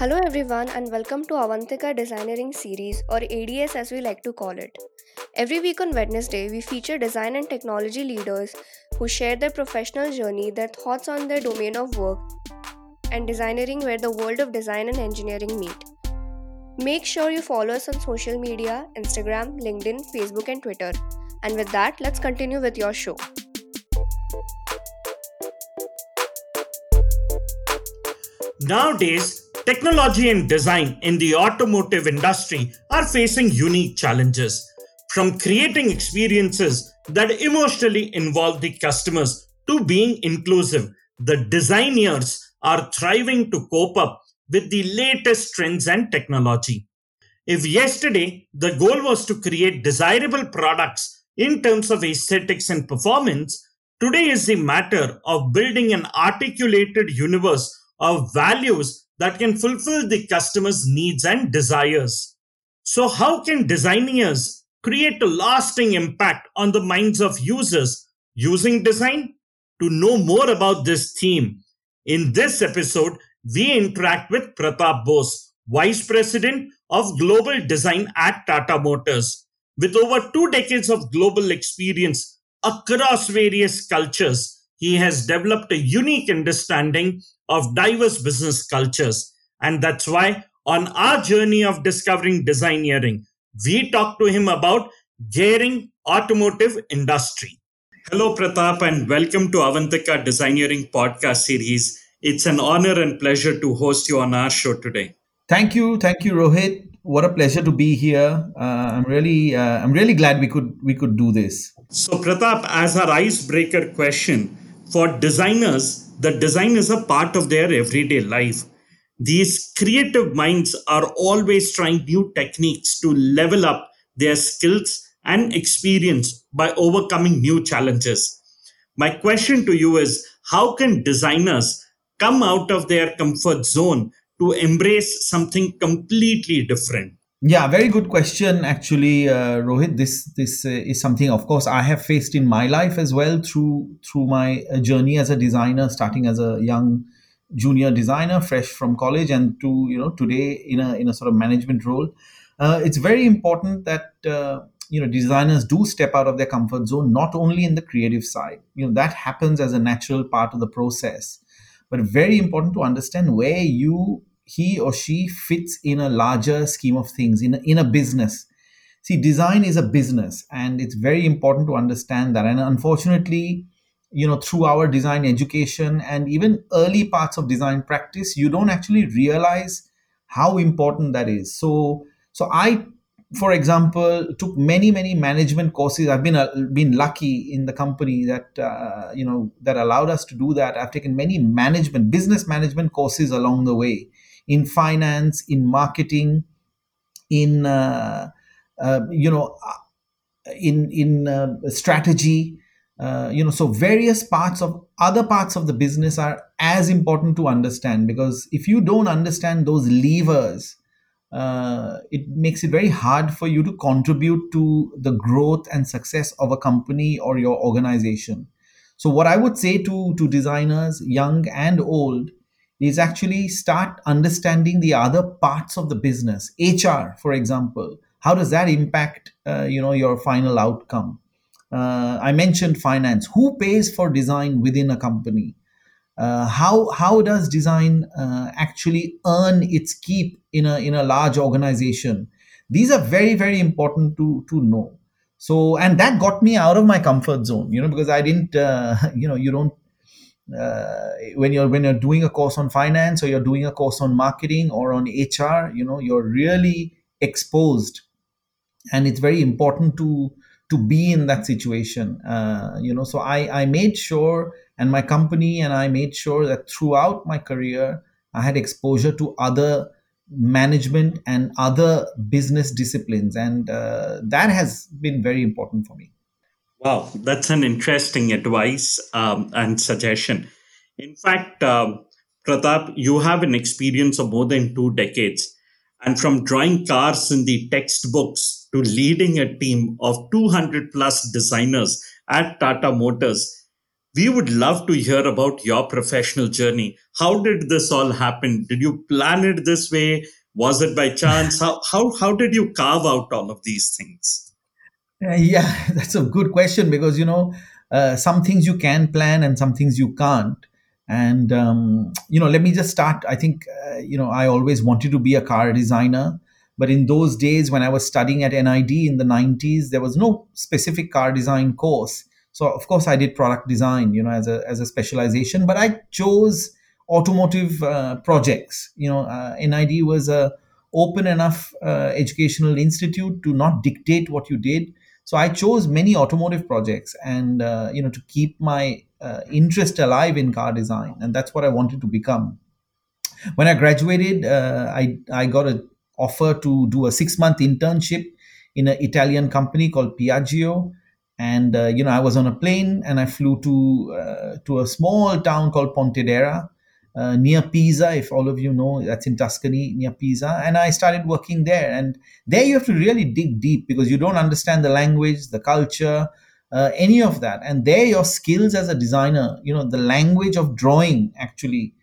Hello everyone and welcome to Avantika Designeering series or ADS as we like to call it. Every week on Wednesday, we feature design and technology leaders who share their professional journey, their thoughts on their domain of work, and designeering where the world of design and engineering meet. Make sure you follow us on social media Instagram, LinkedIn, Facebook, and Twitter. And with that, let's continue with your show. Nowadays, technology and design in the automotive industry are facing unique challenges. From creating experiences that emotionally involve the customers to being inclusive, the designers are thriving to cope up with the latest trends and technology. If yesterday the goal was to create desirable products in terms of aesthetics and performance, today is the matter of building an articulated universe of values that can fulfill the customer's needs and desires. So, how can designers create a lasting impact on the minds of users using design? To know more about this theme, in this episode, we interact with Pratap Bose, Vice President of Global Design at Tata Motors. With over two decades of global experience across various cultures, he has developed a unique understanding of diverse business cultures. And that's why on our journey of discovering designeering, we talk to him about gearing automotive industry. Hello, Pratap, and welcome to Avantika Designeering podcast series. It's an honor and pleasure to host you on our show today. Thank you, thank you, Rohit. What a pleasure to be here. Uh, I'm really, uh, I'm really glad we could we could do this. So, Pratap, as our icebreaker question for designers, the design is a part of their everyday life. These creative minds are always trying new techniques to level up their skills and experience by overcoming new challenges. My question to you is how can designers come out of their comfort zone to embrace something completely different? Yeah, very good question. Actually, uh, Rohit, this this uh, is something, of course, I have faced in my life as well through through my uh, journey as a designer, starting as a young junior designer, fresh from college, and to you know today in a in a sort of management role. Uh, it's very important that uh, you know designers do step out of their comfort zone, not only in the creative side. You know that happens as a natural part of the process, but very important to understand where you he or she fits in a larger scheme of things in a, in a business. See design is a business and it's very important to understand that. And unfortunately you know through our design education and even early parts of design practice you don't actually realize how important that is. So so i for example took many many management courses i've been uh, been lucky in the company that uh, you know that allowed us to do that i've taken many management business management courses along the way in finance, in marketing, in uh, uh, you know, uh, in in uh, strategy. You know, so various parts of other parts of the business are as important to understand because if you don't understand those levers, uh, it makes it very hard for you to contribute to the growth and success of a company or your organization. So, what I would say to to designers, young and old, is actually start understanding the other parts of the business. Hr for example how does that impact uh, you know your final outcome? Uh, i mentioned finance. Who pays for design within a company how how does design uh, actually earn its keep in a in a large organization? These are very very important to to know. So and that got me out of my comfort zone you know because i didn't uh, you know you don't uh, when you're when you're doing a course on finance or you're doing a course on marketing or on hr you know you're really exposed. And it's very important to to be in that situation uh, you know. So i i made sure and my company and i made sure that throughout my career i had exposure to other management and other business disciplines and uh, that has been very important for me Wow, that's an interesting advice um, and suggestion. In fact, uh, Pratap, you have an experience of more than two decades. And from drawing cars in the textbooks to leading a team of 200 plus designers at Tata Motors, we would love to hear about your professional journey. How did this all happen? Did you plan it this way? Was it by chance? How, how, how did you carve out all of these things? Uh, yeah, that's a good question because, you know, uh, some things you can plan and some things you can't. And, um, you know, let me just start. I think, uh, you know, I always wanted to be a car designer. But in those days when I was studying at NID in the 90s, there was no specific car design course. So of course I did product design, you know, as a as a specialization. But I chose automotive uh, projects. You know, uh, NID was a open enough uh, educational institute to not dictate what you did. So I chose many automotive projects, and uh, you know, to keep my uh, interest alive in car design, and that's what I wanted to become. When I graduated, uh, I I got an offer to do a six month internship in an Italian company called Piaggio and uh, you know i was on a plane and i flew to uh, to a small town called pontedera uh, near pisa if all of you know that's in tuscany near pisa. And i started working there. And there you have to really dig deep because you don't understand the language the culture uh, any of that. And there your skills as a designer you know the language of drawing actually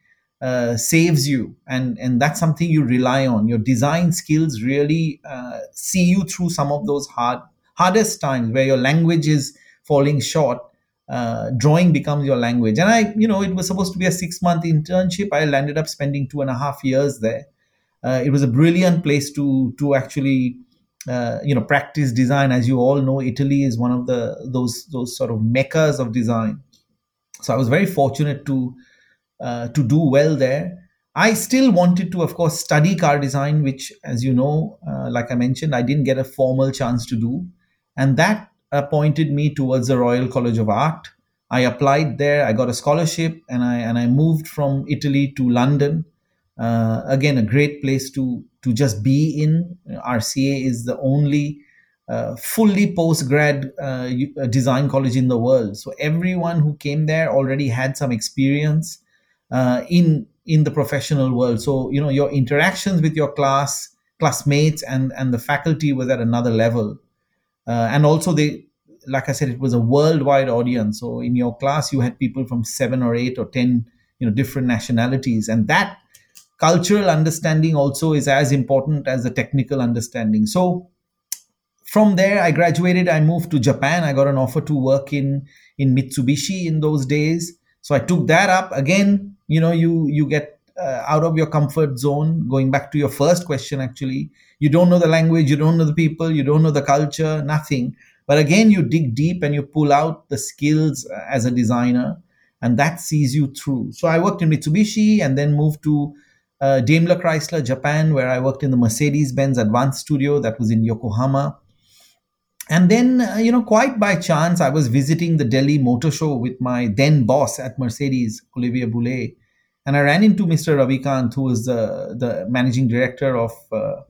uh, saves you. And and that's something you rely on. Your design skills really uh, see you through some of those hard hardest times where your language is falling short uh, drawing becomes your language. And i you know it was supposed to be a six month internship. I landed up spending two and a half years there. Uh, it was a brilliant place to to actually uh, you know practice design. As you all know italy is one of the those those sort of meccas of design. So i was very fortunate to uh, to do well there. I still wanted to, of course, study car design, which, as you know, uh, like I mentioned, I didn't get a formal chance to do and that appointed me towards the Royal College of Art. I applied there. I got a scholarship, and I and I moved from Italy to London. Uh, again, a great place to to just be in. RCA is the only uh, fully post-grad uh, uh, design college in the world. So everyone who came there already had some experience uh, in in the professional world. So you know your interactions with your class classmates and and the faculty was at another level uh, and also they like i said it was a worldwide audience. So in your class you had people from seven or eight or ten you know different nationalities. And that cultural understanding also is as important as the technical understanding. So from there i graduated i moved to japan. I got an offer to work in in mitsubishi in those days. So i took that up. Again you know you you get uh, out of your comfort zone. Going back to your first question actually you don't know the language you don't know the people you don't know the culture nothing. But again you dig deep and you pull out the skills uh, as a designer and that sees you through. So i worked in mitsubishi and then moved to uh, daimler chrysler japan where i worked in the mercedes benz advanced studio that was in yokohama. And then uh, you know quite by chance i was visiting the delhi motor show with my then boss at mercedes olivier boulay. And I ran into Mr. Ravikant, who was the, the managing director of uh,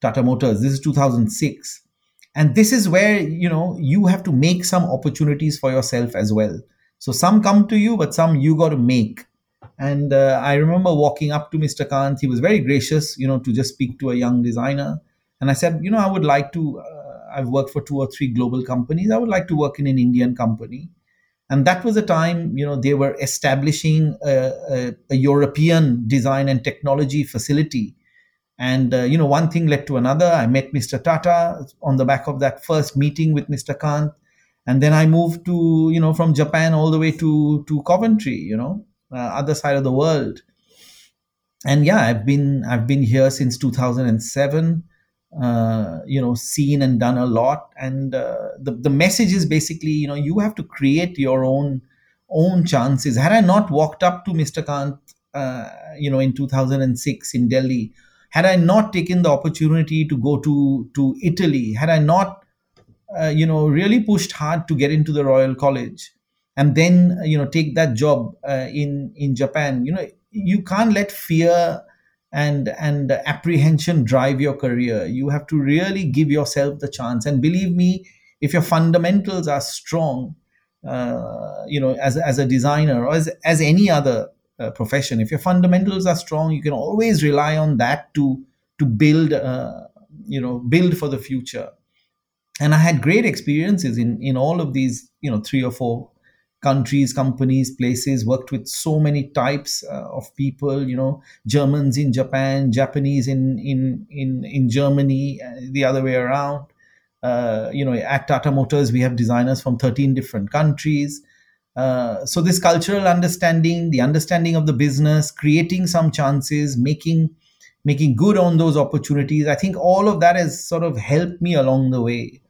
Tata Motors. This is 2006. And this is where, you know, you have to make some opportunities for yourself as well. So some come to you, but some you got to make. And uh, I remember walking up to Mr. Kant. He was very gracious, you know, to just speak to a young designer. And I said, you know, I would like to, uh, I've worked for two or three global companies. I would like to work in an Indian company and that was a time you know they were establishing a, a, a european design and technology facility and uh, you know one thing led to another. I met mr tata on the back of that first meeting with mr kant. And then i moved to you know from japan all the way to to coventry you know uh, other side of the world. And yeah i've been i've been here since 2007 uh, you know seen and done a lot. And uh, the, the message is basically you know you have to create your own own chances. Had i not walked up to mr kant uh, you know in 2006 in delhi had i not taken the opportunity to go to to italy had i not uh, you know really pushed hard to get into the royal college and then you know take that job uh, in in japan you know you can't let fear and and apprehension drive your career. You have to really give yourself the chance. And believe me if your fundamentals are strong uh, you know as, as a designer or as, as any other uh, profession. If your fundamentals are strong you can always rely on that to to build uh, you know build for the future. And i had great experiences in in all of these you know three or four countries companies places worked with so many types uh, of people you know germans in japan japanese in in in in germany uh, the other way around. Uh, you know at tata motors we have designers from 13 different countries uh, so this cultural understanding the understanding of the business creating some chances making making good on those opportunities i think all of that has sort of helped me along the way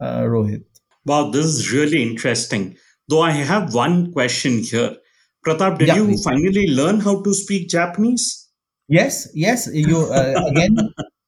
uh, rohit Wow, this is really interesting. Though I have one question here. Pratap, did Yeah, you please. finally learn how to speak Japanese? Yes, yes. You uh, again,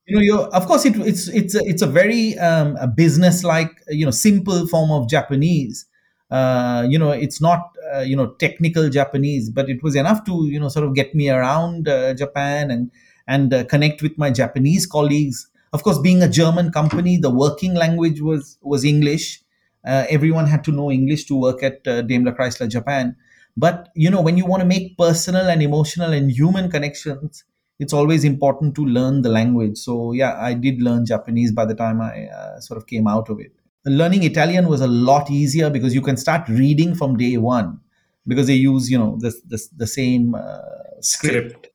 you know, you of course it, it's it's a, it's a very um, a business like you know simple form of Japanese. Uh, you know, it's not uh, you know technical Japanese, but it was enough to you know sort of get me around uh, Japan and and uh, connect with my Japanese colleagues. Of course, being a German company, the working language was was English. Uh, everyone had to know English to work at uh, Daimler Chrysler Japan. But you know, when you want to make personal and emotional and human connections, it's always important to learn the language. So yeah, I did learn Japanese by the time I sort of came out of it. Learning Italian was a lot easier because you can start reading from day one because they use you know the the, the same uh, script. Script.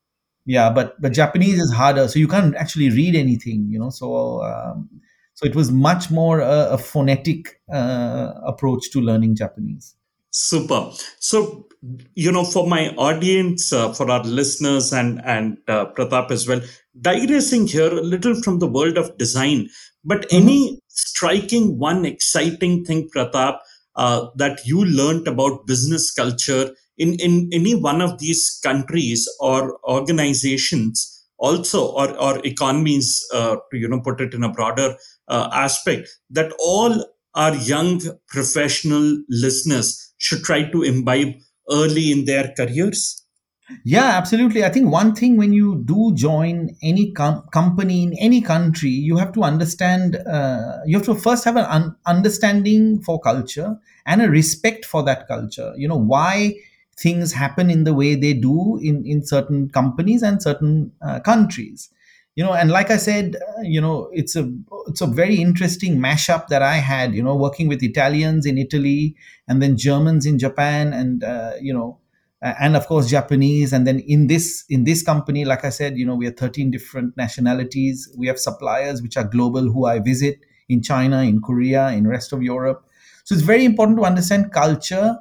Yeah, but but Japanese is harder, so you can't actually read anything. You know, so um, so it was much more a, a phonetic uh, approach to learning Japanese. Super. So, you know, for my audience, uh, for our listeners, and and uh, Pratap as well, digressing here a little from the world of design, but Mhm. any striking one exciting thing, Pratap, uh, that you learned about business culture in in any one of these countries or organizations, also or or economies, uh, to you know, put it in a broader uh, aspect, that all our young professional listeners should try to imbibe early in their careers? Yeah, absolutely. I think one thing when you do join any com- company in any country, you have to understand, uh, you have to first have an un- understanding for culture and a respect for that culture. You know, why things happen in the way they do in, in certain companies and certain uh, countries. You know, and like I said, uh, you know, it's a it's a very interesting mashup that I had. You know, working with Italians in Italy and then Germans in Japan, and uh, you know, and of course japanese. And then in this in this company like i said you know we have 13 different nationalities. We have suppliers which are global who i visit in china in korea in rest of europe. So it's very important to understand culture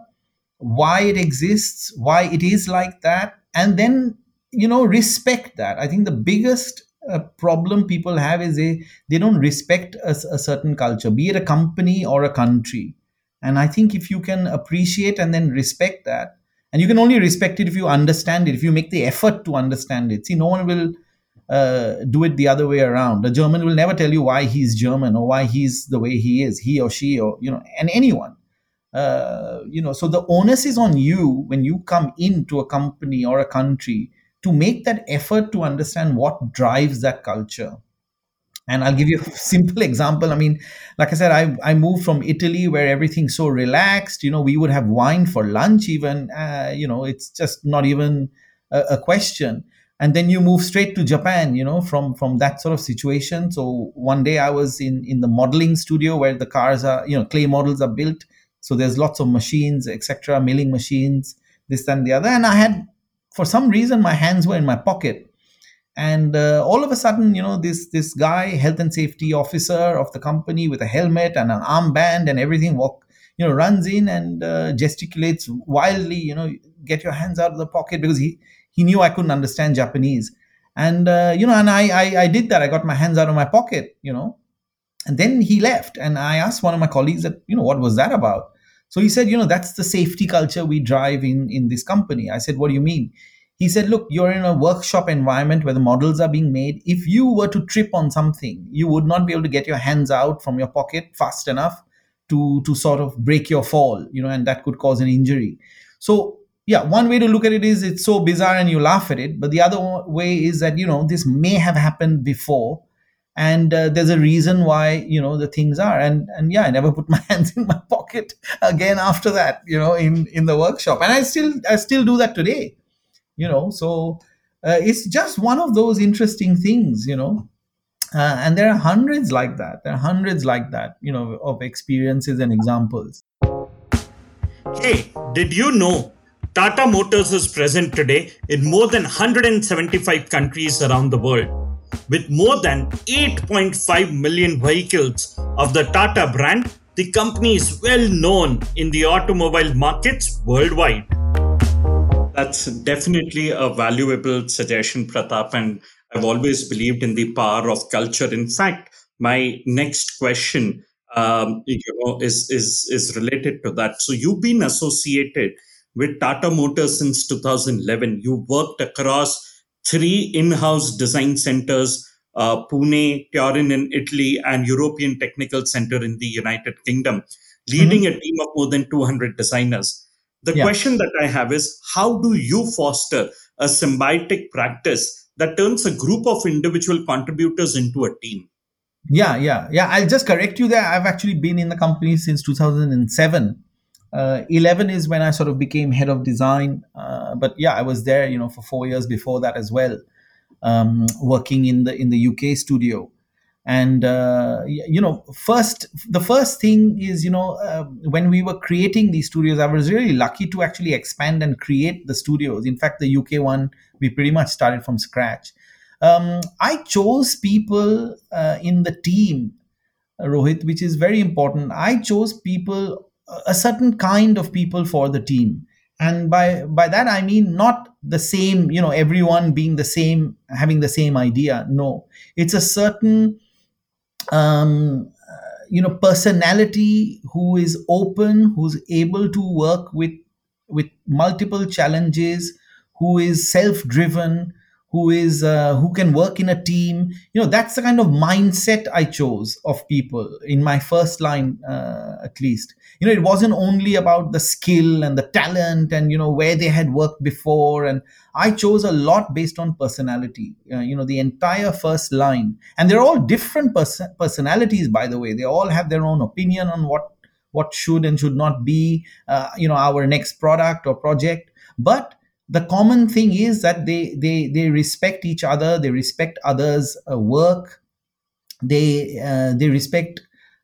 why it exists why it is like that and then you know respect that. I think the biggest uh, problem people have is they they don't respect a, a certain culture be it a company or a country. And i think if you can appreciate and then respect that and you can only respect it if you understand it if you make the effort to understand it. See no one will uh, do it the other way around. A german will never tell you why he's german or why he's the way he is he or she or you know and anyone. Uh, you know so the onus is on you when you come into a company or a country to make that effort to understand what drives that culture and I'll give you a simple example. I mean, like I said, I, I moved from Italy where everything's so relaxed. You know, we would have wine for lunch, even. Uh, you know, it's just not even a, a question. And then you move straight to Japan. You know, from from that sort of situation. So one day I was in in the modeling studio where the cars are, you know, clay models are built. So there's lots of machines, etc., milling machines, this and the other. And I had, for some reason, my hands were in my pocket and uh, all of a sudden you know this this guy health and safety officer of the company with a helmet and an armband and everything walk you know runs in and uh, gesticulates wildly you know get your hands out of the pocket because he he knew i couldn't understand japanese. And uh, you know and I, I i did that. I got my hands out of my pocket you know. And then he left and i asked one of my colleagues that you know what was that about? So he said you know that's the safety culture we drive in in this company. I said what do you mean he said look you're in a workshop environment where the models are being made. If you were to trip on something you would not be able to get your hands out from your pocket fast enough to to sort of break your fall you know and that could cause an injury. So yeah one way to look at it is it's so bizarre and you laugh at it but the other way is that you know this may have happened before and uh, there's a reason why you know the things are. And and yeah i never put my hands in my pocket again after that you know in in the workshop. And i still i still do that today you know so uh, it's just one of those interesting things you know. Uh, and there are hundreds like that. There are hundreds like that you know of experiences and examples. Hey did you know tata motors is present today in more than 175 countries around the world with more than 8.5 million vehicles of the tata brand? The company is well known in the automobile markets worldwide that's definitely a valuable suggestion pratap and I've always believed in the power of culture. In fact, my next question, um, you know, is is is related to that. So you've been associated with Tata Motors since 2011. You worked across three in-house design centers: uh, Pune, Turin in Italy, and European Technical Center in the United Kingdom, leading mm-hmm. a team of more than 200 designers. The yeah. question that I have is, how do you foster a symbiotic practice that turns a group of individual contributors into a team. Yeah, yeah, yeah. I'll just correct you there. I've actually been in the company since 2007. Uh, 11 is when I sort of became head of design. Uh, but yeah, I was there, you know, for four years before that as well, um, working in the in the UK studio and uh, you know first the first thing is you know uh, when we were creating these studios i was really lucky to actually expand and create the studios. In fact the uk one we pretty much started from scratch. Um, i chose people uh, in the team rohit which is very important. I chose people a certain kind of people for the team. And by by that i mean not the same you know everyone being the same having the same idea. No. It's a certain um, you know personality who is open who's able to work with with multiple challenges who is self driven who is uh, who can work in a team. You know that's the kind of mindset i chose of people in my first line uh, at least. You know it wasn't only about the skill and the talent and you know where they had worked before. And i chose a lot based on personality. Uh, you know the entire first line. And they're all different pers- personalities by the way. They all have their own opinion on what what should and should not be uh, you know our next product or project. But the common thing is that they they they respect each other they respect others uh, work. They uh, they respect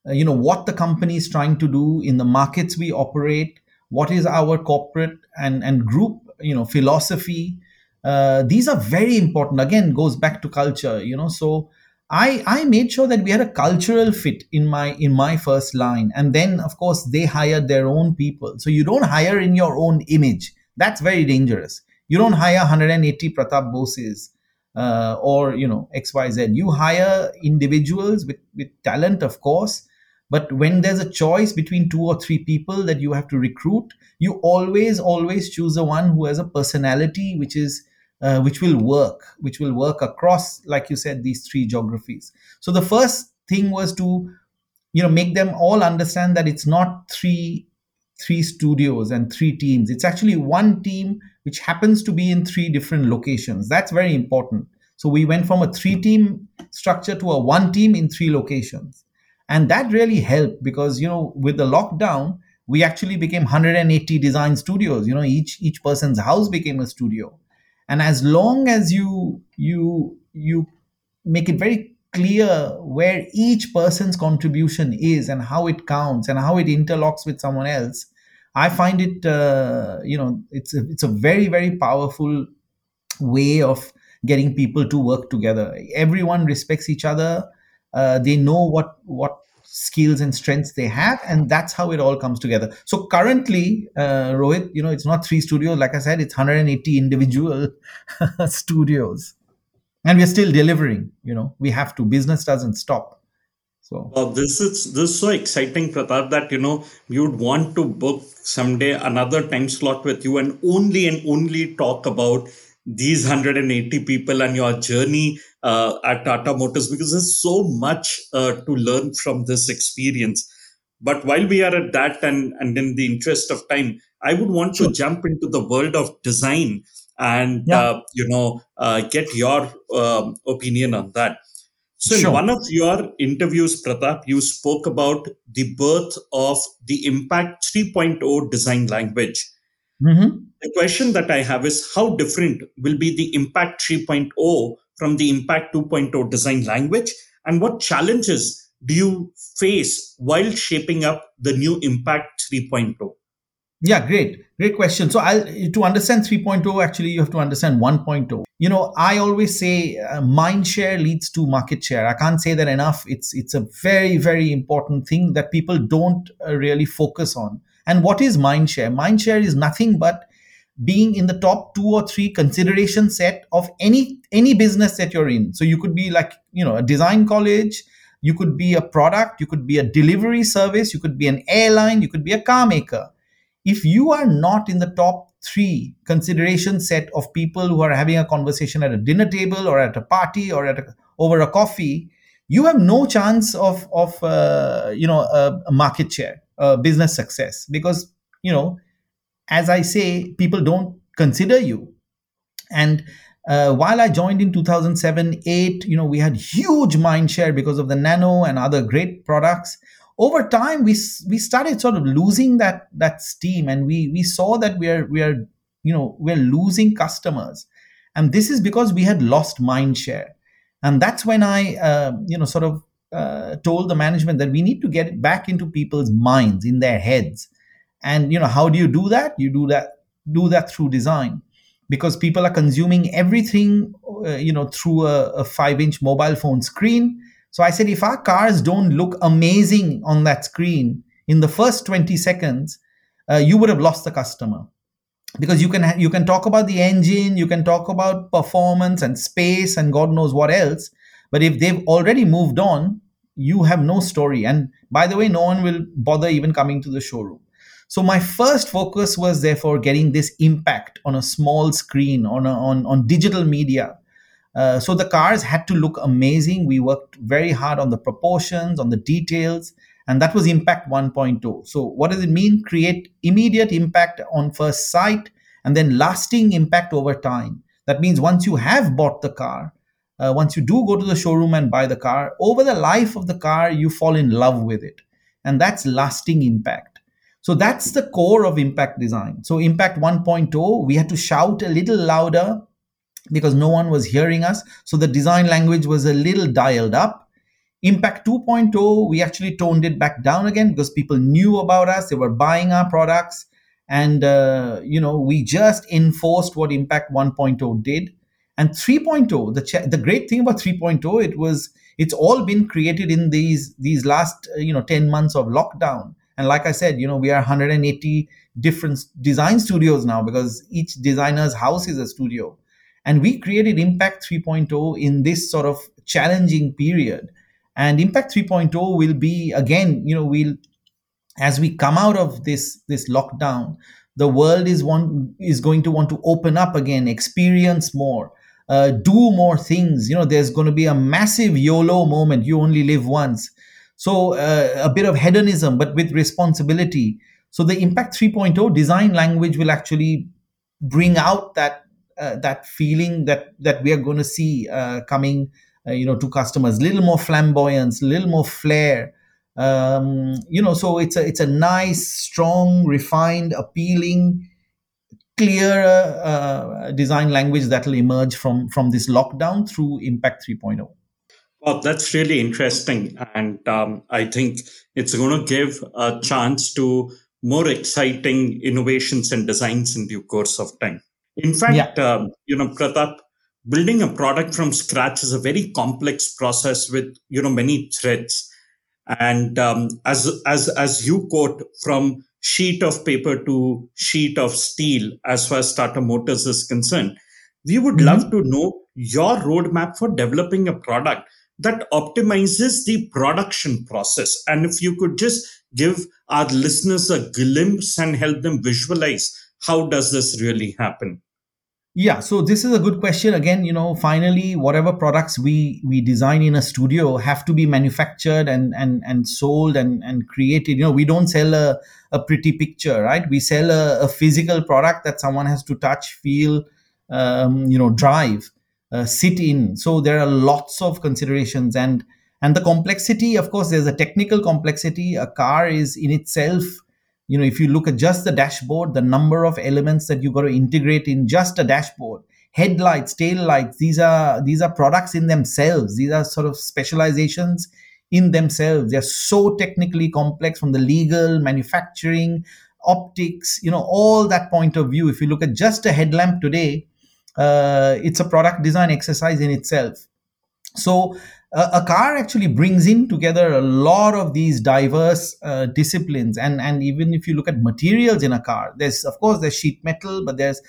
uh, you know what the company is trying to do in the markets we operate what is our corporate and and group you know philosophy. Uh, these are very important. Again goes back to culture you know. So i i made sure that we had a cultural fit in my in my first line. And then of course they hired their own people. So you don't hire in your own image that's very dangerous. You don't hire 180 Pratap Boses uh, or you know XYZ. You hire individuals with, with talent, of course. But when there's a choice between two or three people that you have to recruit, you always, always choose the one who has a personality which is uh, which will work, which will work across, like you said, these three geographies. So the first thing was to, you know, make them all understand that it's not three three studios and three teams. It's actually one team which happens to be in three different locations. That's very important. So we went from a three team structure to a one team in three locations. And that really helped because, you know, with the lockdown, we actually became 180 design studios. You know, each each person's house became a studio. And as long as you you you make it very clear where each person's contribution is and how it counts and how it interlocks with someone else i find it uh, you know it's a, it's a very very powerful way of getting people to work together. Everyone respects each other. Uh, they know what what skills and strengths they have and that's how it all comes together. So currently uh, rohit you know it's not three studios. Like i said it's 180 individual studios and we're still delivering you know we have to business doesn't stop so well, this is this is so exciting pratap that you know you'd want to book someday another time slot with you and only and only talk about these 180 people and your journey uh, at Tata Motors because there's so much uh, to learn from this experience. But while we are at that, and, and in the interest of time, I would want sure. to jump into the world of design and yeah. uh, you know uh, get your um, opinion on that so sure. in one of your interviews pratap you spoke about the birth of the impact 3.0 design language Mm-hmm. The question that I have is how different will be the Impact 3.0 from the Impact 2.0 design language? And what challenges do you face while shaping up the new Impact 3.0? Yeah, great. Great question. So I'll to understand 3.0 actually you have to understand 1.0. You know, I always say uh, mind share leads to market share. I can't say that enough. It's it's a very very important thing that people don't uh, really focus on. And what is mind share? Mind share is nothing but being in the top two or three consideration set of any any business that you're in. So you could be like, you know, a design college, you could be a product, you could be a delivery service, you could be an airline, you could be a car maker if you are not in the top three consideration set of people who are having a conversation at a dinner table or at a party or at a, over a coffee you have no chance of of uh, you know a, market share a business success because you know as i say people don't consider you. And uh, while I joined in 2007 8, you know, we had huge mind share because of the Nano and other great products over time we we started sort of losing that that steam and we we saw that we are we are you know we're losing customers. And this is because we had lost mind share. And that's when i uh, you know sort of uh, told the management that we need to get it back into people's minds in their heads. And you know how do you do that? You do that do that through design. Because people are consuming everything uh, you know through a, a 5 inch mobile phone screen so I said, if our cars don't look amazing on that screen in the first 20 seconds, uh, you would have lost the customer because you can ha- you can talk about the engine, you can talk about performance and space and God knows what else, but if they've already moved on, you have no story. And by the way, no one will bother even coming to the showroom. So my first focus was therefore getting this impact on a small screen on a, on on digital media uh, so the cars had to look amazing. We worked very hard on the proportions, on the details, and that was Impact 1.0. So what does it mean? Create immediate impact on first sight and then lasting impact over time. That means once you have bought the car, uh, once you do go to the showroom and buy the car, over the life of the car, you fall in love with it. And that's lasting impact. So that's the core of impact design. So, Impact 1.0, we had to shout a little louder because no one was hearing us. So the design language was a little dialed up. Impact 2.0, we actually toned it back down again because people knew about us, they were buying our products. And, uh, you know, we just enforced what Impact 1.0 did. And 3.0, the, ch- the great thing about 3.0, it was, it's all been created in these, these last, uh, you know, 10 months of lockdown. And like I said, you know, we are 180 different design studios now because each designer's house is a studio and we created Impact 3.0 in this sort of challenging period. And Impact 3.0 will be again, you know, we'll as we come out of this this lockdown, the world is one is going to want to open up again, experience more, uh, do more things. You know, there's going to be a massive YOLO moment. You only live once. So uh, a bit of hedonism, but with responsibility. So the Impact 3.0 design language will actually bring out that uh, that feeling that that we are going to see uh, coming uh, you know to customers. Little more flamboyance little more flair. Um, you know so it's a it's a nice strong refined appealing clear uh, design language that will emerge from from this lockdown through impact 3.0 well that's really interesting. And um, i think it's going to give a chance to more exciting innovations and designs in due course of time in fact, yeah. um, you know, Pratap, building a product from scratch is a very complex process with you know many threads. And um, as as as you quote, from sheet of paper to sheet of steel, as far as Tata Motors is concerned, we would mm-hmm. love to know your roadmap for developing a product that optimizes the production process. And if you could just give our listeners a glimpse and help them visualize how does this really happen? Yeah, so this is a good question. Again, you know, finally, whatever products we we design in a studio have to be manufactured and and and sold and and created. You know, we don't sell a a pretty picture, right? We sell a, a physical product that someone has to touch, feel, um, you know, drive, uh, sit in. So there are lots of considerations and and the complexity. Of course, there's a technical complexity. A car is in itself you know if you look at just the dashboard the number of elements that you've got to integrate in just a dashboard headlights tail lights these are these are products in themselves. These are sort of specializations in themselves. They're so technically complex from the legal manufacturing optics you know all that point of view. If you look at just a headlamp today uh, it's a product design exercise in itself so a, car actually brings in together a lot of these diverse uh, disciplines. And and even if you look at materials in a car there's of course there's sheet metal but there's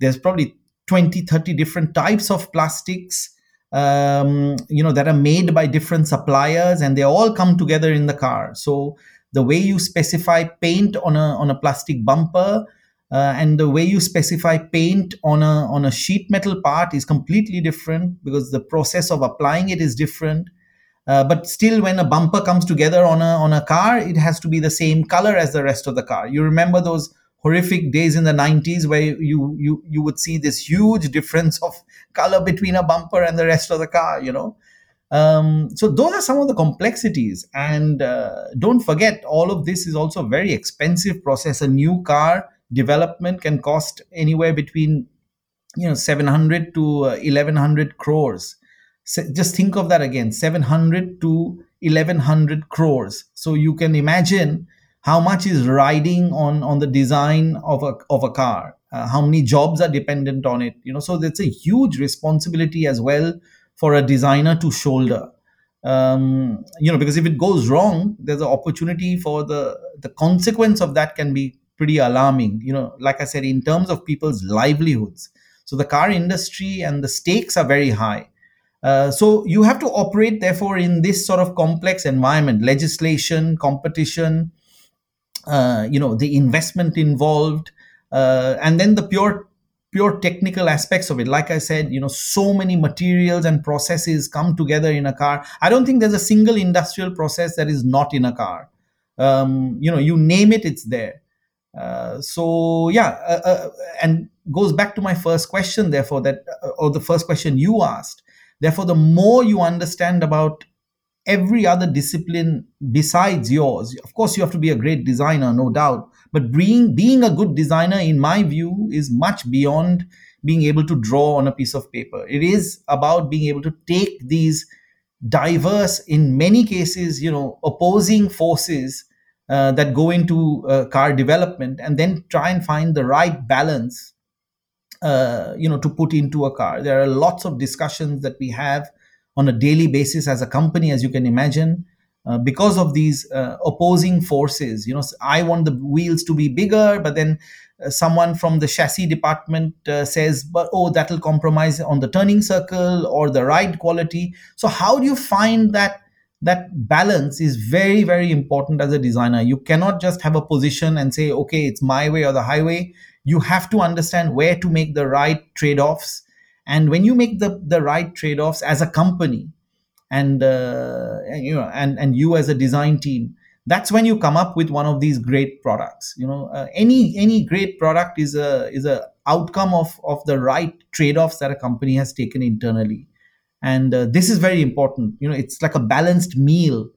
there's probably 20 30 different types of plastics um, you know that are made by different suppliers and they all come together in the car. So the way you specify paint on a on a plastic bumper uh, and the way you specify paint on a on a sheet metal part is completely different because the process of applying it is different. Uh, but still when a bumper comes together on a on a car it has to be the same color as the rest of the car. You remember those horrific days in the 90s where you you you would see this huge difference of color between a bumper and the rest of the car you know? Um, so those are some of the complexities. And uh, don't forget all of this is also a very expensive process. A new car development can cost anywhere between you know 700 to uh, 1100 crores. So just think of that again 700 to 1100 crores. So you can imagine how much is riding on on the design of a of a car. Uh, how many jobs are dependent on it you know? So that's a huge responsibility as well for a designer to shoulder. Um, you know because if it goes wrong there's an opportunity for the the consequence of that can be pretty alarming you know like i said in terms of people's livelihoods. So the car industry and the stakes are very high. Uh, so you have to operate therefore in this sort of complex environment legislation competition uh, you know the investment involved uh, and then the pure pure technical aspects of it. Like i said you know so many materials and processes come together in a car. I don't think there's a single industrial process that is not in a car. Um, you know you name it it's there uh, so yeah, uh, uh, and goes back to my first question. Therefore, that uh, or the first question you asked. Therefore, the more you understand about every other discipline besides yours, of course, you have to be a great designer, no doubt. But being being a good designer, in my view, is much beyond being able to draw on a piece of paper. It is about being able to take these diverse, in many cases, you know, opposing forces uh, that go into uh, car development and then try and find the right balance uh, you know to put into a car. There are lots of discussions that we have on a daily basis as a company as you can imagine uh, because of these uh, opposing forces. You know i want the wheels to be bigger but then uh, someone from the chassis department says but oh that'll compromise on the turning circle or the ride quality. So how do you find that that balance is very very important as a designer. You cannot just have a position and say okay it's my way or the highway. You have to understand where to make the right trade-offs. And when you make the, the right trade-offs as a company and, uh, you know and, and you as a design team that's when you come up with one of these great products. You know uh, any any great product is a is a outcome of of the right trade-offs that a company has taken internally and uh, this is very important. You know it's like a balanced meal.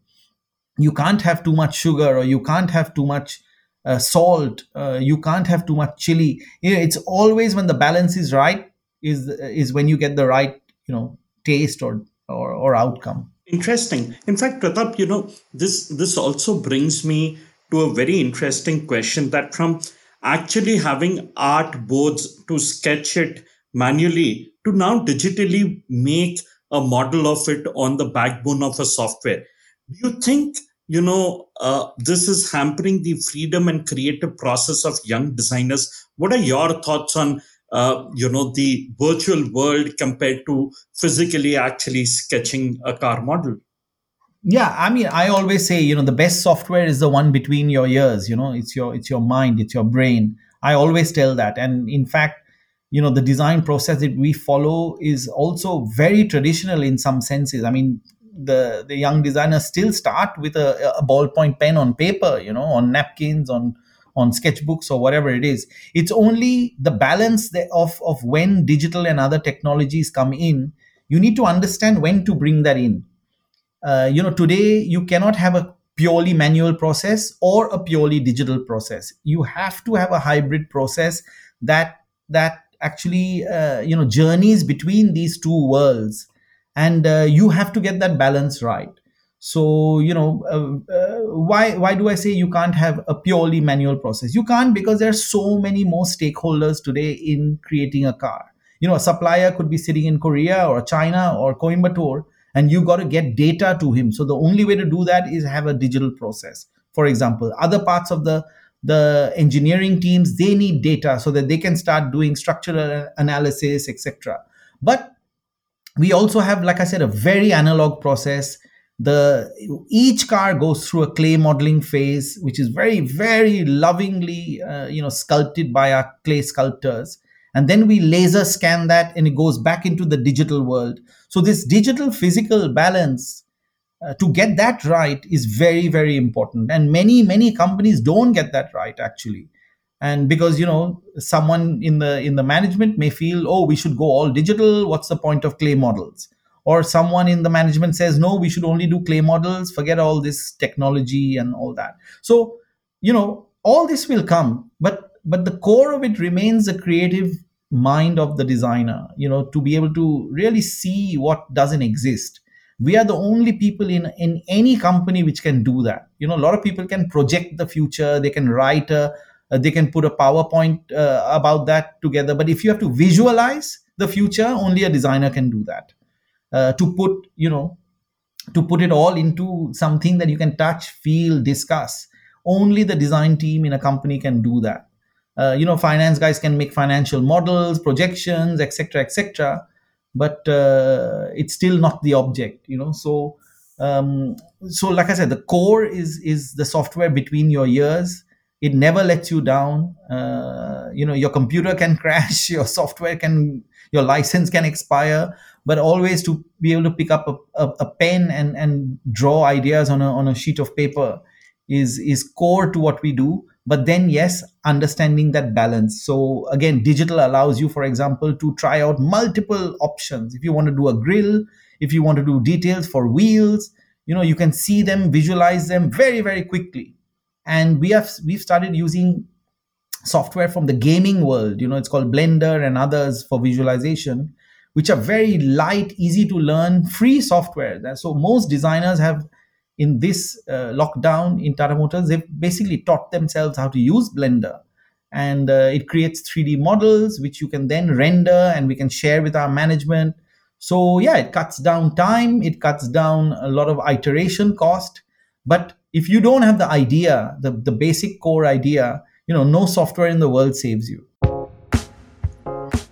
You can't have too much sugar or you can't have too much uh, salt uh, you can't have too much chili. You know, it's always when the balance is right is is when you get the right you know taste or or, or outcome. Interesting. In fact pratap you know this this also brings me to a very interesting question that from actually having art boards to sketch it manually to now digitally make a model of it on the backbone of a software. Do you think you know uh, this is hampering the freedom and creative process of young designers? What are your thoughts on uh, you know the virtual world compared to physically actually sketching a car model? yeah i mean i always say you know the best software is the one between your ears you know it's your it's your mind it's your brain i always tell that and in fact you know the design process that we follow is also very traditional in some senses. I mean the the young designers still start with a, a ballpoint pen on paper you know on napkins on on sketchbooks or whatever it is. It's only the balance of of when digital and other technologies come in you need to understand when to bring that in. Uh, you know today you cannot have a purely manual process or a purely digital process. You have to have a hybrid process that that actually uh, you know journeys between these two worlds. And uh, you have to get that balance right. So you know uh, uh, why why do i say you can't have a purely manual process? You can't because there are so many more stakeholders today in creating a car. You know a supplier could be sitting in korea or china or coimbatore and you got to get data to him. So the only way to do that is have a digital process. For example other parts of the the engineering teams they need data so that they can start doing structural analysis etc but we also have like i said a very analog process. The each car goes through a clay modeling phase which is very very lovingly uh, you know sculpted by our clay sculptors. And then we laser scan that and it goes back into the digital world. So this digital physical balance uh, to get that right is very very important. And many many companies don't get that right actually. And because you know someone in the in the management may feel oh we should go all digital. What's the point of clay models? Or someone in the management says no we should only do clay models. Forget all this technology and all that. So you know all this will come but but the core of it remains the creative mind of the designer you know to be able to really see what doesn't exist we are the only people in in any company which can do that. You know a lot of people can project the future. They can write a they can put a powerpoint uh, about that together. But if you have to visualize the future only a designer can do that. Uh, to put you know to put it all into something that you can touch feel discuss only the design team in a company can do that. Uh, you know finance guys can make financial models projections etc etc but uh, it's still not the object you know? So um, so like i said the core is is the software between your ears. It never lets you down. Uh, you know your computer can crash your software can your license can expire but always to be able to pick up a, a, a, pen and, and draw ideas on a, on a sheet of paper is is core to what we do but then yes understanding that balance. So again digital allows you for example to try out multiple options. If you want to do a grill if you want to do details for wheels you know you can see them visualize them very very quickly. And we have we've started using software from the gaming world. You know it's called blender and others for visualization which are very light, easy to learn, free software. So most designers have in this uh, lockdown in Tata Motors, they've basically taught themselves how to use Blender. And uh, it creates 3D models, which you can then render and we can share with our management. So, yeah, it cuts down time, it cuts down a lot of iteration cost. But if you don't have the idea, the, the basic core idea, you know, no software in the world saves you.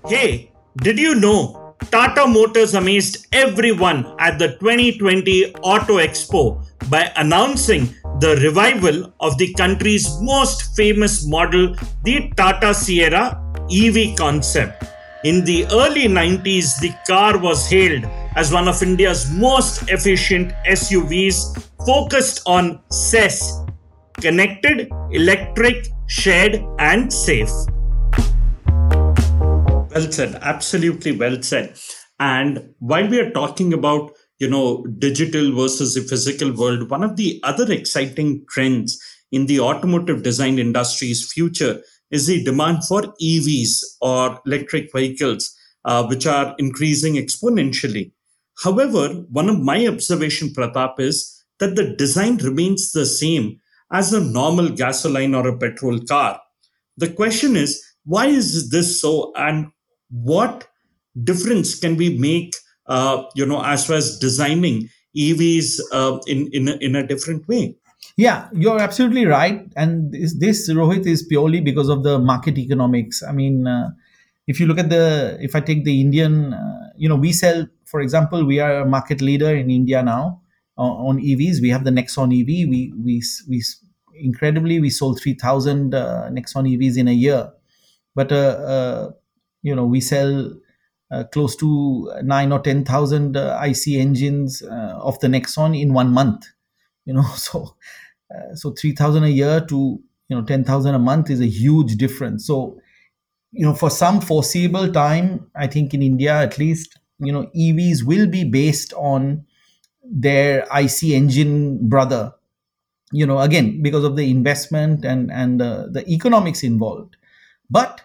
Hey, did you know Tata Motors amazed everyone at the 2020 Auto Expo by announcing the revival of the country's most famous model, the Tata Sierra EV concept. In the early 90s, the car was hailed as one of India's most efficient SUVs focused on CES connected, electric, shared, and safe. Well said. Absolutely well said. And while we are talking about, you know, digital versus the physical world, one of the other exciting trends in the automotive design industry's future is the demand for EVs or electric vehicles, uh, which are increasing exponentially. However, one of my observation, Pratap, is that the design remains the same as a normal gasoline or a petrol car. The question is, why is this so? And what difference can we make uh, you know as far as designing evs uh, in in a, in a different way? Yeah you're absolutely right. And this, this rohit is purely because of the market economics. I mean uh, if you look at the if i take the indian uh, you know we sell for example we are a market leader in india now on evs we have the nexon ev we we we incredibly we sold 3000 uh, nexon evs in a year. But uh, uh you know we sell uh, close to nine or ten thousand uh, IC engines uh, of the Nexon in one month. You know, so uh, so three thousand a year to you know ten thousand a month is a huge difference. So you know, for some foreseeable time, I think in India at least, you know, EVs will be based on their IC engine brother. you know again because of the investment and and uh, the economics involved but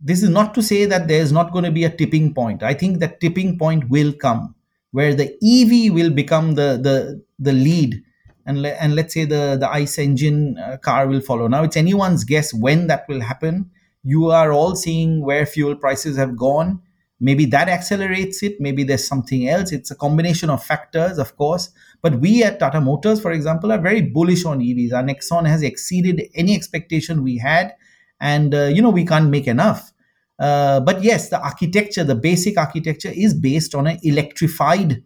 this is not to say that there's not going to be a tipping point. I think that tipping point will come where the ev will become the the the lead and le- and let's say the the ICE engine uh, car will follow. Now it's anyone's guess when that will happen. You are all seeing where fuel prices have gone. Maybe that accelerates it. Maybe there's something else. It's a combination of factors of course. But we at tata motors for example are very bullish on evs our nexon has exceeded any expectation we had and uh, you know we can't make enough. Uh, but yes the architecture the basic architecture is based on an electrified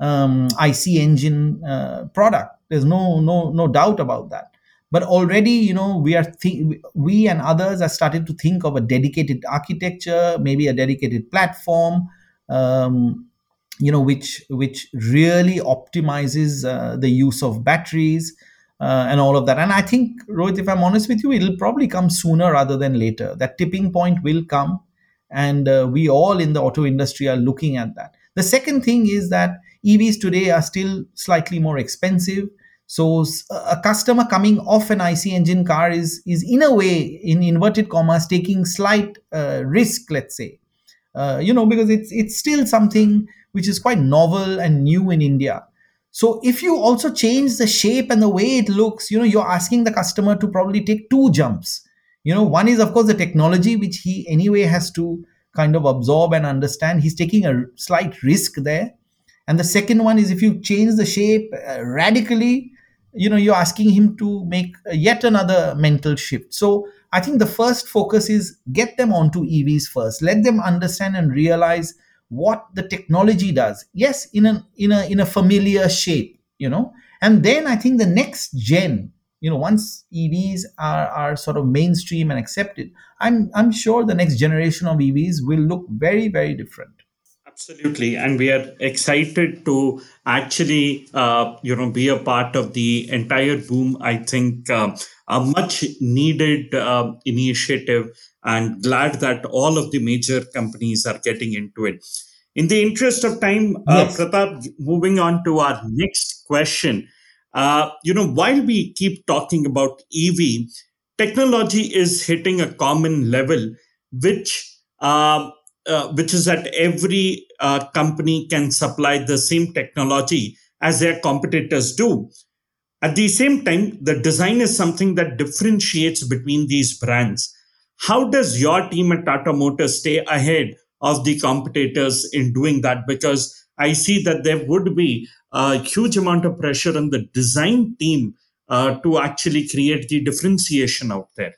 um, ic engine uh, product. There's no no no doubt about that. But already you know we are th- we and others are started to think of a dedicated architecture maybe a dedicated platform um, you know which which really optimizes uh, the use of batteries uh, and all of that. And i think rohit if i'm honest with you it'll probably come sooner rather than later. That tipping point will come and uh, we all in the auto industry are looking at that. The second thing is that evs today are still slightly more expensive. So a customer coming off an IC engine car is is in a way in inverted commas taking slight uh, risk, let's say, uh, you know, because it's it's still something which is quite novel and new in India. So if you also change the shape and the way it looks, you know, you're asking the customer to probably take two jumps. You know, one is of course the technology which he anyway has to kind of absorb and understand. He's taking a slight risk there. And the second one is if you change the shape uh, radically, you know you're asking him to make yet another mental shift so i think the first focus is get them onto evs first let them understand and realize what the technology does. Yes in a in a in a familiar shape you know. And then i think the next gen you know once evs are are sort of mainstream and accepted i'm i'm sure the next generation of evs will look very very different. Absolutely, and we are excited to actually, uh, you know, be a part of the entire boom. I think uh, a much needed uh, initiative, and glad that all of the major companies are getting into it. In the interest of time, uh. Pratap, moving on to our next question. Uh, you know, while we keep talking about EV, technology is hitting a common level, which uh, uh, which is that every uh, company can supply the same technology as their competitors do. At the same time, the design is something that differentiates between these brands. How does your team at Tata Motors stay ahead of the competitors in doing that? Because I see that there would be a huge amount of pressure on the design team uh, to actually create the differentiation out there.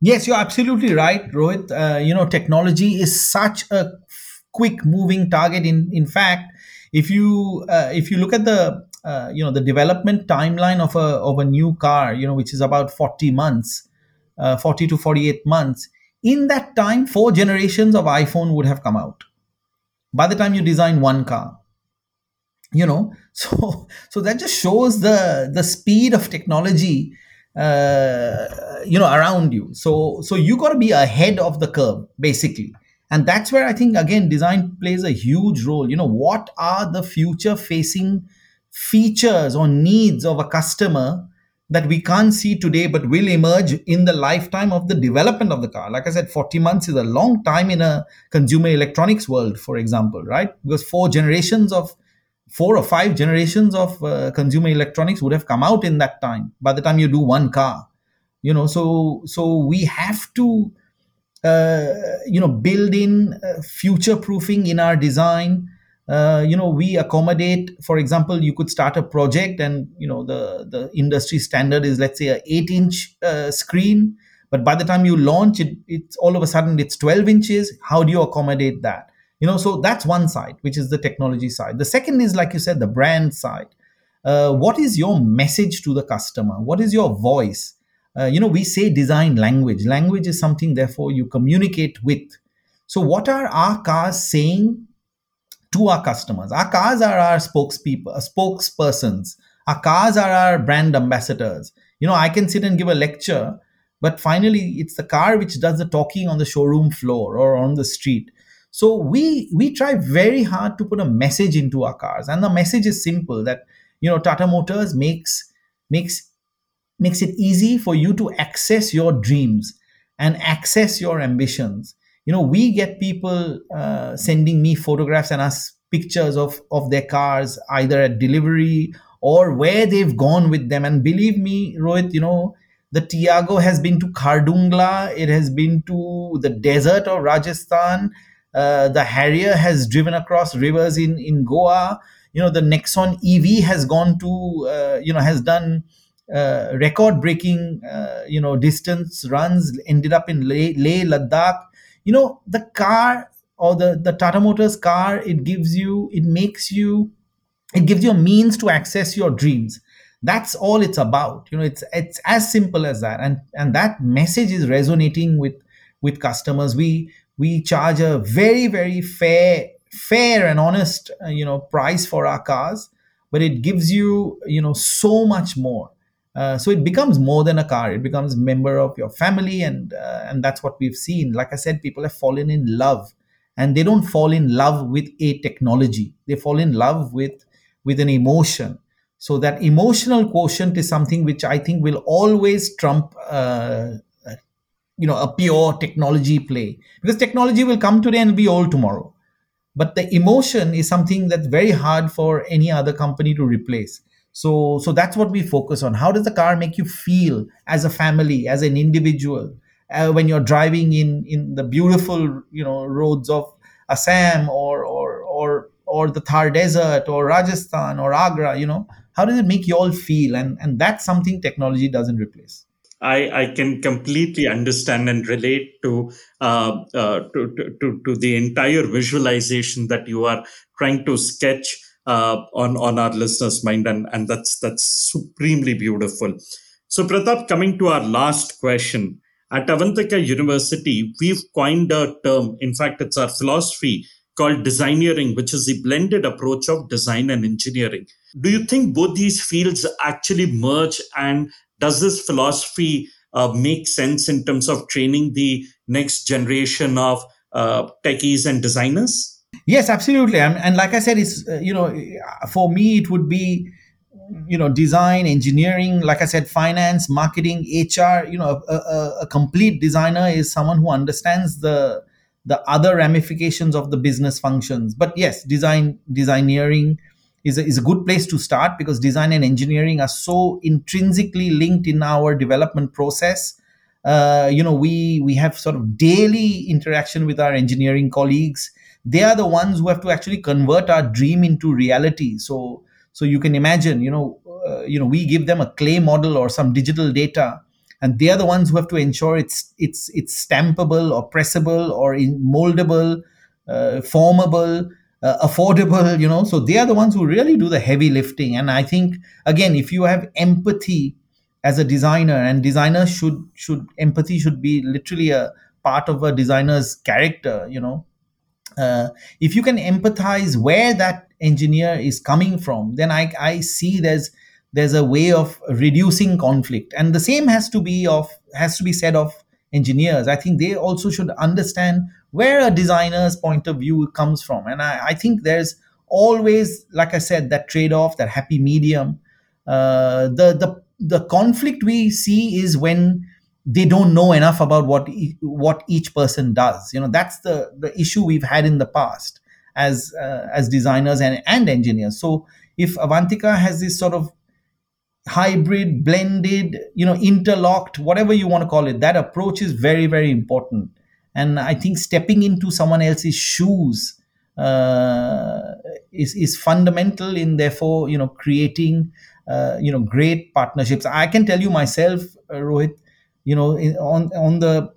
Yes, you're absolutely right, Rohit. Uh, you know, technology is such a quick moving target. In in fact, if you uh, if you look at the uh, you know the development timeline of a of a new car, you know, which is about forty months, uh, forty to forty eight months. In that time, four generations of iPhone would have come out. By the time you design one car, you know, so so that just shows the the speed of technology uh, you know around you so so you got to be ahead of the curve basically and that's where i think again design plays a huge role you know what are the future facing features or needs of a customer that we can't see today but will emerge in the lifetime of the development of the car. Like i said 40 months is a long time in a consumer electronics world for example right? Because four generations of four or five generations of uh, consumer electronics would have come out in that time by the time you do one car you know? So so we have to uh, you know build in uh, future proofing in our design uh, you know we accommodate for example you could start a project and you know the the industry standard is let's say a 8 inch uh, screen. But by the time you launch it it's all of a sudden it's 12 inches. How do you accommodate that? You know so that's one side which is the technology side. The second is like you said the brand side. Uh, what is your message to the customer? What is your voice? Uh, you know we say design language. Language is something therefore you communicate with. So what are our cars saying to our customers. Our cars are our spokespeople uh, spokespersons. Our cars are our brand ambassadors. You know i can sit and give a lecture but finally it's the car which does the talking on the showroom floor or on the street. So we we try very hard to put a message into our cars, and the message is simple that you know Tata Motors makes makes makes it easy for you to access your dreams and access your ambitions you know we get people uh, sending me photographs and us pictures of of their cars either at delivery or where they've gone with them. And believe me rohit you know the tiago has been to khardungla it has been to the desert of rajasthan uh, the harrier has driven across rivers in in goa. You know the nexon ev has gone to uh, you know has done uh, record breaking uh, you know distance runs ended up in Leh, Leh Ladakh you know the car or the the Tata Motors car it gives you it makes you it gives you a means to access your dreams. That's all it's about. You know it's it's as simple as that. And and that message is resonating with with customers. We we charge a very very fair fair and honest uh, you know price for our cars but it gives you you know so much more uh, so it becomes more than a car. It becomes a member of your family and uh, and that's what we've seen. Like i said people have fallen in love and they don't fall in love with a technology. They fall in love with with an emotion. So that emotional quotient is something which i think will always trump uh, you know a pure technology play. Because technology will come today and be old tomorrow. But the emotion is something that's very hard for any other company to replace so so that's what we focus on. How does the car make you feel as a family as an individual uh, when you're driving in in the beautiful you know roads of assam or or or or the thar desert or rajasthan or agra you know? How does it make you all feel? And and that's something technology doesn't replace. I, I can completely understand and relate to, uh, uh, to, to, to the entire visualization that you are trying to sketch uh, on on our listeners' mind, and and that's that's supremely beautiful. So, Pratap, coming to our last question. At Avantika University, we've coined a term. In fact, it's our philosophy called designeering, which is the blended approach of design and engineering. Do you think both these fields actually merge? And does this philosophy uh, make sense in terms of training the next generation of uh, techies and designers? Yes, absolutely. And, like I said, it's uh, you know, for me it would be you know design engineering like i said finance marketing hr you know a, a, a, complete designer is someone who understands the the other ramifications of the business functions. But yes design designeering is a, is a good place to start because design and engineering are so intrinsically linked in our development process. Uh, you know we we have sort of daily interaction with our engineering colleagues they are the ones who have to actually convert our dream into reality. So so you can imagine you know uh, you know we give them a clay model or some digital data and they are the ones who have to ensure it's it's it's stampable or pressable or moldable uh, formable uh, affordable you know. So they are the ones who really do the heavy lifting. And i think again if you have empathy as a designer and designers should should empathy should be literally a part of a designer's character you know uh, if you can empathize where that engineer is coming from then i i see there's there's a way of reducing conflict. And the same has to be of has to be said of engineers. I think they also should understand where a designer's point of view comes from. And i, I think there's always like i said that trade-off that happy medium. Uh, the the the conflict we see is when they don't know enough about what e- what each person does. You know that's the the issue we've had in the past as uh, as designers and and engineers. So if avantika has this sort of hybrid blended you know interlocked whatever you want to call it that approach is very very important. And i think stepping into someone else's shoes uh, is is fundamental in therefore you know creating uh, you know great partnerships. I can tell you myself uh, rohit you know on on the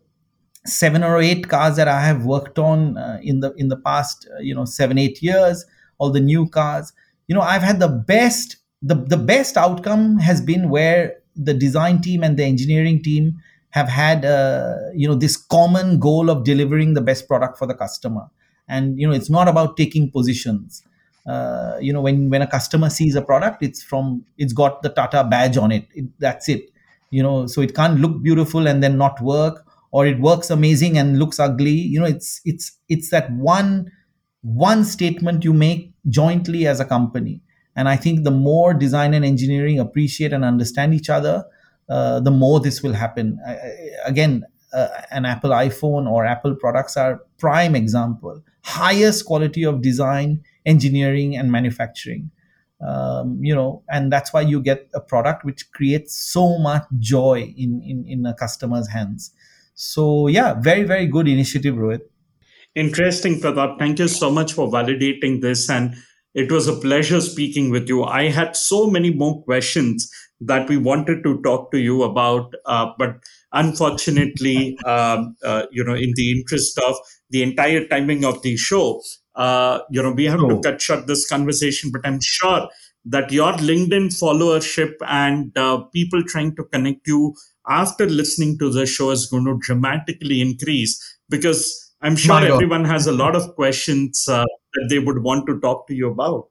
seven or eight cars that i have worked on uh, in the in the past uh, you know 7 8 years all the new cars you know i've had the best the, the best outcome has been where the design team and the engineering team have had uh, you know this common goal of delivering the best product for the customer. And you know it's not about taking positions. Uh, you know when when a customer sees a product it's from it's got the tata badge on it, it that's it you know so it can't look beautiful and then not work or it works amazing and looks ugly you know it's it's it's that one one statement you make jointly as a company and i think the more design and engineering appreciate and understand each other uh, the more this will happen. I, again, uh, an Apple iPhone or Apple products are prime example. Highest quality of design, engineering, and manufacturing. Um, you know, and that's why you get a product which creates so much joy in in, in a customer's hands. So yeah, very very good initiative, Rohit. Interesting, Pratap. Thank you so much for validating this. And it was a pleasure speaking with you. I had so many more questions that we wanted to talk to you about, uh, but unfortunately, um, uh, you know, in the interest of the entire timing of the show, uh, you know, we have oh. to cut short this conversation. But I'm sure that your LinkedIn followership and uh, people trying to connect you after listening to the show is going to dramatically increase because I'm sure everyone has a lot of questions uh, that they would want to talk to you about.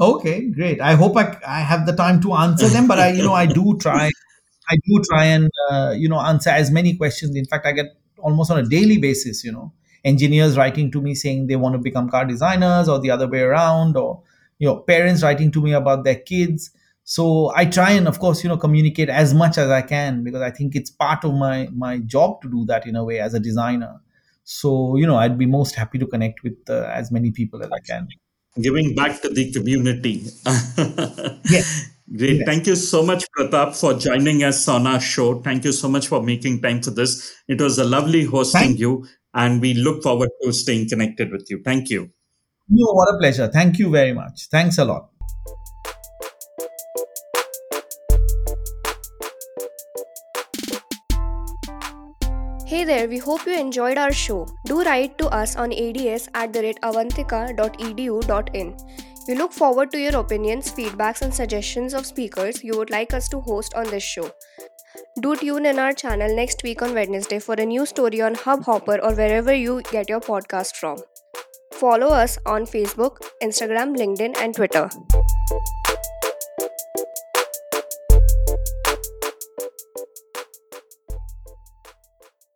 Okay, great. I hope I, I have the time to answer them, but I, you know, I do try. I do try and uh, you know answer as many questions. In fact, I get almost on a daily basis. You know, engineers writing to me saying they want to become car designers, or the other way around, or you know, parents writing to me about their kids. So I try and, of course, you know, communicate as much as I can because I think it's part of my my job to do that in a way as a designer so you know i'd be most happy to connect with uh, as many people as i can giving back to the community yes Great. Thank you so much, Pratap, for joining us on our show. Thank you so much for making time for this. It was a lovely hosting Thank- you, and we look forward to staying connected with you. Thank you. No, what a pleasure. Thank you very much. Thanks a lot. Hey there, we hope you enjoyed our show. Do write to us on ads at the rate avantika.edu.in. We look forward to your opinions, feedbacks, and suggestions of speakers you would like us to host on this show. Do tune in our channel next week on Wednesday for a new story on Hubhopper or wherever you get your podcast from. Follow us on Facebook, Instagram, LinkedIn, and Twitter.